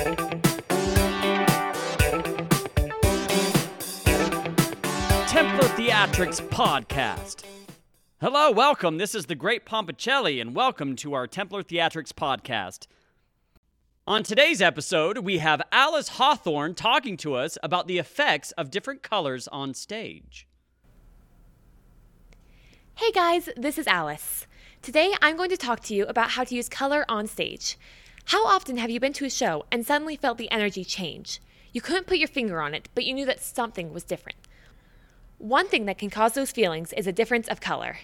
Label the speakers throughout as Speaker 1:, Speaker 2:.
Speaker 1: Templar Theatrics Podcast. Hello, welcome. This is the Great Pompicelli, and welcome to our Templar Theatrics Podcast. On today's episode, we have Alice Hawthorne talking to us about the effects of different colors on stage.
Speaker 2: Hey guys, this is Alice. Today I'm going to talk to you about how to use color on stage. How often have you been to a show and suddenly felt the energy change? You couldn't put your finger on it, but you knew that something was different. One thing that can cause those feelings is a difference of color.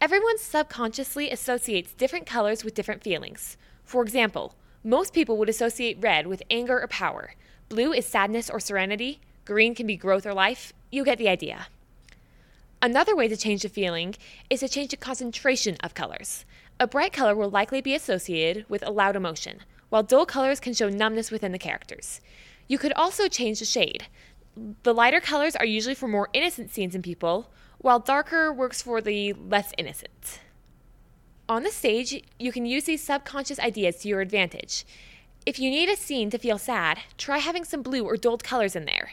Speaker 2: Everyone subconsciously associates different colors with different feelings. For example, most people would associate red with anger or power. Blue is sadness or serenity. Green can be growth or life. You get the idea. Another way to change the feeling is to change the concentration of colors. A bright color will likely be associated with a loud emotion, while dull colors can show numbness within the characters. You could also change the shade. The lighter colors are usually for more innocent scenes in people, while darker works for the less innocent. On the stage, you can use these subconscious ideas to your advantage. If you need a scene to feel sad, try having some blue or dulled colors in there.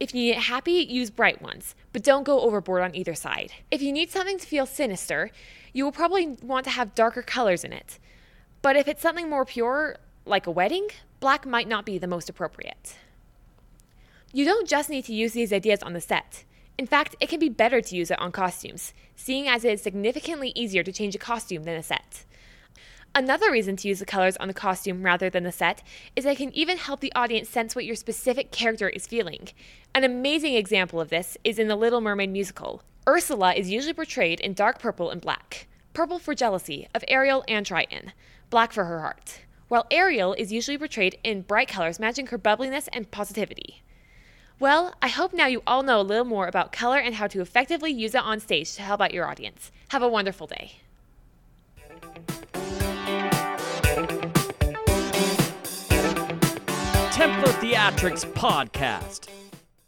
Speaker 2: If you need it happy, use bright ones, but don't go overboard on either side. If you need something to feel sinister, you will probably want to have darker colors in it. But if it's something more pure, like a wedding, black might not be the most appropriate. You don't just need to use these ideas on the set. In fact, it can be better to use it on costumes, seeing as it is significantly easier to change a costume than a set. Another reason to use the colors on the costume rather than the set is that it can even help the audience sense what your specific character is feeling. An amazing example of this is in the Little Mermaid musical. Ursula is usually portrayed in dark purple and black purple for jealousy of Ariel and Triton, black for her heart, while Ariel is usually portrayed in bright colors matching her bubbliness and positivity. Well, I hope now you all know a little more about color and how to effectively use it on stage to help out your audience. Have a wonderful day.
Speaker 1: Templar Theatrics Podcast.